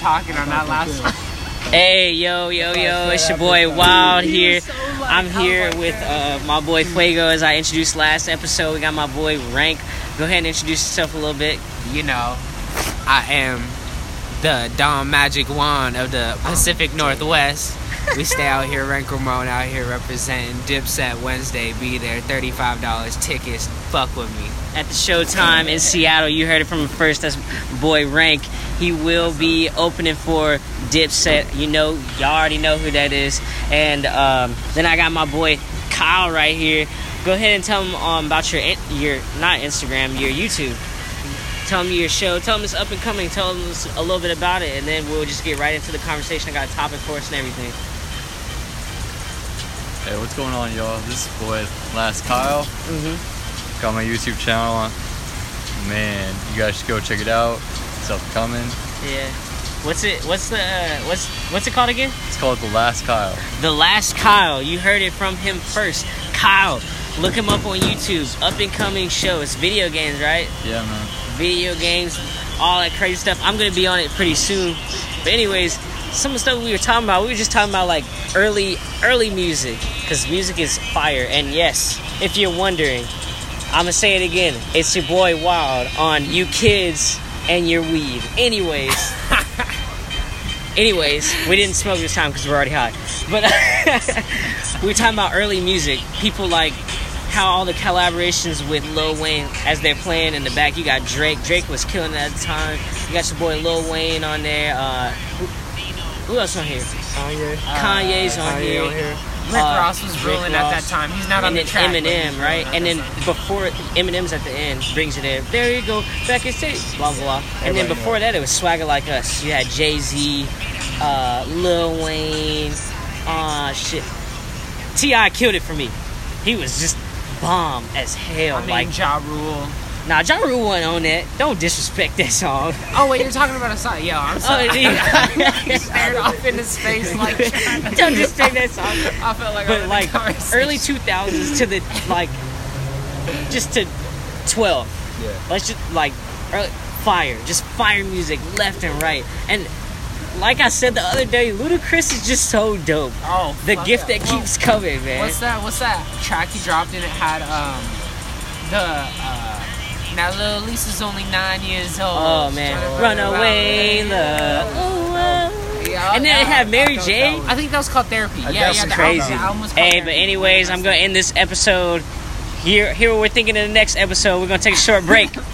talking on that last one. Hey, yo, yo, yo, it's your boy Wild here. I'm here with uh, my boy Fuego as I introduced last episode. We got my boy Rank. Go ahead and introduce yourself a little bit. You know, I am the Dom Magic Wand of the Pacific Northwest. We stay out here, Rank Ramon out here representing Dipset Wednesday. Be there, $35 tickets. Fuck with me. At the showtime in Seattle, you heard it from first. That's boy Rank. He will be opening for Dipset. You know, y'all already know who that is. And um, then I got my boy Kyle right here. Go ahead and tell him um, about your your not Instagram, your YouTube. Tell him your show. Tell him it's up and coming. Tell him a little bit about it, and then we'll just get right into the conversation. I got a topic for us and everything. Hey, what's going on, y'all? This is boy Last Kyle. Mm-hmm. Got my YouTube channel on. Man, you guys should go check it out. And coming. Yeah. What's it? What's the? Uh, what's what's it called again? It's called The Last Kyle. The last Kyle. You heard it from him first. Kyle. Look him up on YouTube. Up and coming show. It's video games, right? Yeah, man. Video games, all that crazy stuff. I'm gonna be on it pretty soon. But anyways, some of the stuff we were talking about, we were just talking about like early early music. Cause music is fire. And yes, if you're wondering, I'ma say it again. It's your boy Wild on you kids and your weed. Anyways. Anyways, we didn't smoke this time because we're already high. But we were talking about early music. People like how all the collaborations with Lil Wayne as they're playing in the back. You got Drake. Drake was killing it at the time. You got your boy Lil Wayne on there. Uh, who, who else on here? Kanye. Kanye's on Kanye here. on here. Rick Uh, Ross was ruling at that time. He's not on and the then track. Eminem, right? And then before Eminem's at the end, brings it in. There you go, back in state, blah blah blah. And then Everybody before that, it was Swagger Like Us. You had Jay Z, uh, Lil Wayne, uh, shit. T.I. killed it for me. He was just bomb as hell. I mean, like, Ja Rule. Nah, Ja Rule wasn't on that. Don't disrespect that song. Oh wait, you're talking about a song. Yo, I'm Oh, sorry. yeah. stared off into space like. Don't disrespect that song. I felt like I was but like early 2000s to the like just to 12 Yeah. let's just like early, fire just fire music left and right and like i said the other day ludacris is just so dope Oh, the fuck gift yeah. that Well, keeps coming man What's that? What's that track he dropped and it had um the uh now little Lisa's only nine years old. oh man. runaway love oh. Yeah, and then it had mary j I think that was called therapy. Yeah, yeah, the crazy. Album, the album hey but anyways i'm gonna end this episode here here what we're thinking in the next episode. We're gonna take a short break